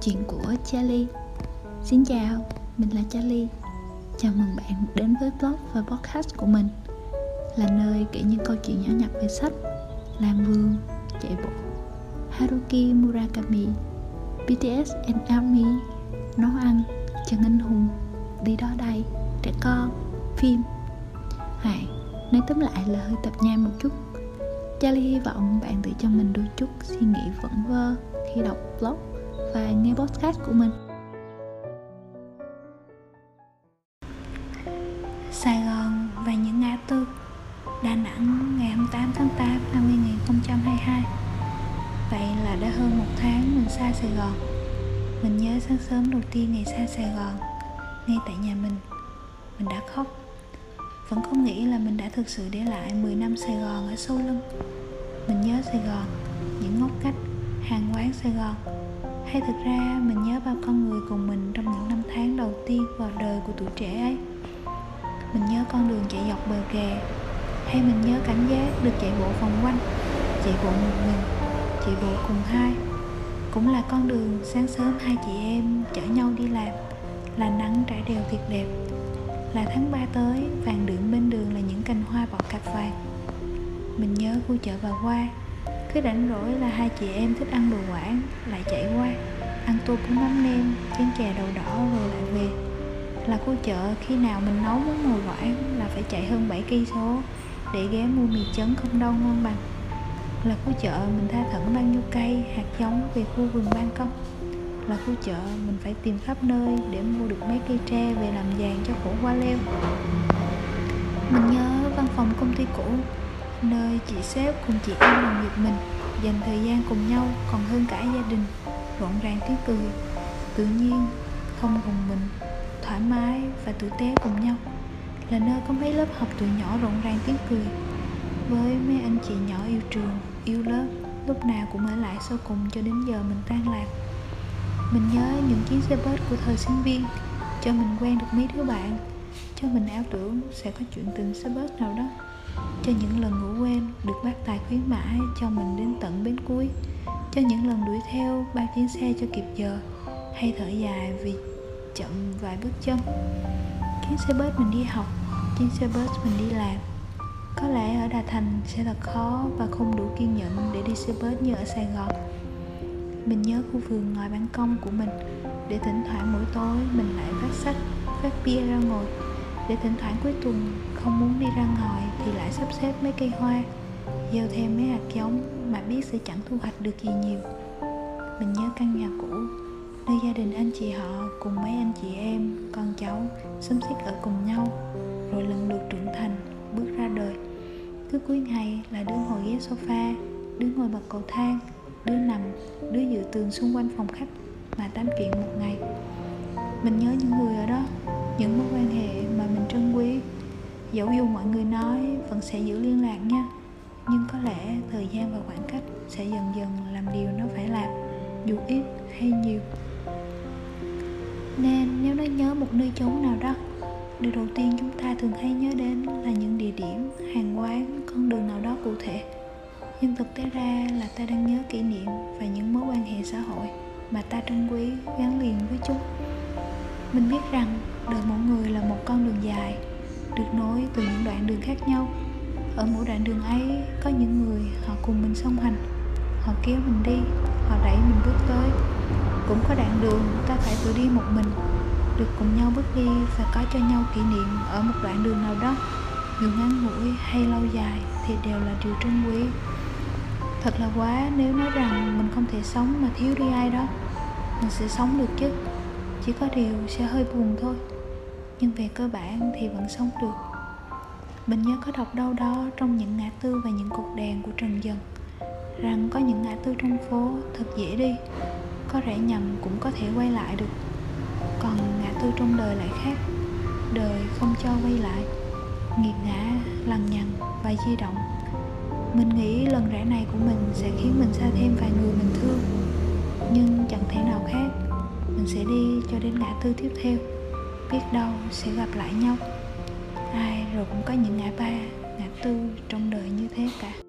Chuyện của Charlie. Xin chào, mình là Charlie. Chào mừng bạn đến với blog và podcast của mình. Là nơi kể những câu chuyện nhỏ nhặt về sách Làm vườn, chạy bộ Haruki Murakami BTS and ARMY Nấu ăn, chân anh hùng Đi đó đây, trẻ con, phim. Hãy nói tóm lại là hơi tập nhai một chút. Charlie hy vọng bạn tự cho mình đôi chút suy nghĩ vẩn vơ khi đọc blog và nghe podcast của mình. Sài Gòn và những ngã tư, Đà Nẵng ngày 28 tháng 8 năm 2022 Vậy là đã hơn một tháng mình xa Sài Gòn. Mình nhớ sáng sớm đầu tiên ngày xa Sài Gòn, Ngay tại nhà mình. Mình đã khóc. Vẫn không nghĩ là mình đã thực sự để lại 10 năm Sài Gòn ở sâu lưng. Mình nhớ Sài Gòn, Những ngóc cách hàng quán Sài Gòn hay thực ra, mình nhớ bao con người cùng mình trong những năm tháng đầu tiên vào đời của tuổi trẻ ấy. Mình nhớ con đường chạy dọc bờ kè. Hay mình nhớ cảm giác được chạy bộ vòng quanh, chạy bộ một mình, chạy bộ cùng hai. Cũng là con đường sáng sớm hai chị em chở nhau đi làm, là nắng trải đều thiệt đẹp. Là tháng ba tới, vàng đượm bên đường là những cành hoa bọ cạp vàng. Mình nhớ khu chợ bà qua cứ rảnh rỗi là hai chị em thích ăn đồ quảng lại chạy qua. Ăn tô bún mắm nem, chén chè đậu đỏ rồi lại về. Là khu chợ khi nào mình nấu món mồi quảng là phải chạy hơn 7 cây số để ghé mua mì chấn không đâu ngon bằng. Là khu chợ mình tha thẩn bao nhiêu cây hạt giống về khu vườn ban công. Là khu chợ mình phải tìm khắp nơi để mua được mấy cây tre về làm vàng cho khổ hoa leo. Mình nhớ văn phòng công ty cũ nơi chị sếp cùng chị em đồng nghiệp mình, dành thời gian cùng nhau còn hơn cả gia đình, rộn ràng tiếng cười, tự nhiên, không gồng mình, thoải mái và tử tế cùng nhau. Là nơi có mấy lớp học tụi nhỏ rộn ràng tiếng cười. Với mấy anh chị nhỏ yêu trường, yêu lớp, lúc nào cũng ở lại sau cùng cho đến giờ mình tan lạc. Mình nhớ những chuyến xe bus của thời sinh viên, cho mình quen được mấy đứa bạn, cho mình ảo tưởng sẽ có chuyện tình xe bus nào đó cho những lần ngủ quên được bác tài khuyến mãi cho mình đến tận bến cuối. Cho những lần đuổi theo ba chuyến xe cho kịp giờ. Hay thở dài vì chậm vài bước chân. Chuyến xe bus mình đi học chuyến xe bus mình đi làm. Có lẽ ở Đà Thành sẽ thật khó và không đủ kiên nhẫn để đi xe bus như ở Sài Gòn. Mình nhớ khu vườn ngoài ban công của mình. Để thỉnh thoảng mỗi tối mình lại vác sách, vác bia ra ngồi để thỉnh thoảng cuối tuần không muốn đi ra ngoài thì lại sắp xếp mấy cây hoa, gieo thêm mấy hạt giống mà biết sẽ chẳng thu hoạch được gì nhiều. Mình nhớ căn nhà cũ, nơi gia đình anh chị họ cùng mấy anh chị em, con cháu, xúm xít ở cùng nhau, rồi lần lượt trưởng thành, bước ra đời. Cứ cuối ngày là đứa ngồi ghế sofa đứa ngồi bậc cầu thang, đứa nằm, đứa dự tường xung quanh phòng khách mà tám chuyện một ngày. Mình nhớ những người ở đó những mối quan hệ mà mình trân quý. Dẫu dù mọi người nói vẫn sẽ giữ liên lạc nha nhưng có lẽ thời gian và khoảng cách sẽ dần dần làm điều nó phải làm, dù ít hay nhiều. Nên nếu nó nhớ một nơi chốn nào đó, điều đầu tiên chúng ta thường hay nhớ đến là những địa điểm, hàng quán, con đường nào đó cụ thể. Nhưng thực tế ra là ta đang nhớ kỷ niệm và những mối quan hệ xã hội mà ta trân quý gắn liền với chúng. Mình biết rằng đời mỗi người là một con đường dài, được nối từ những đoạn đường khác nhau. Ở mỗi đoạn đường ấy, có những người họ cùng mình song hành, họ kéo mình đi, họ đẩy mình bước tới. Cũng có đoạn đường ta phải tự đi một mình, được cùng nhau bước đi và có cho nhau kỷ niệm ở một đoạn đường nào đó. Dù ngắn ngủi hay lâu dài thì đều là điều trân quý. Thật là quá nếu nói rằng mình không thể sống mà thiếu đi ai đó. Mình sẽ sống được chứ, chỉ có điều sẽ hơi buồn thôi nhưng về cơ bản thì vẫn sống được. Mình nhớ có đọc đâu đó trong những ngã tư và những cột đèn của trần dần, rằng có những ngã tư trong phố thật dễ đi, có rẽ nhầm cũng có thể quay lại được. Còn ngã tư trong đời lại khác, đời không cho quay lại, nghiệt ngã, lằng nhằng và di động. Mình nghĩ lần rẽ này của mình sẽ khiến mình xa thêm vài người mình thương, nhưng chẳng thể nào khác, mình sẽ đi cho đến ngã tư tiếp theo biết đâu sẽ gặp lại nhau. Ai rồi cũng có những ngã ba, ngã tư trong đời như thế cả.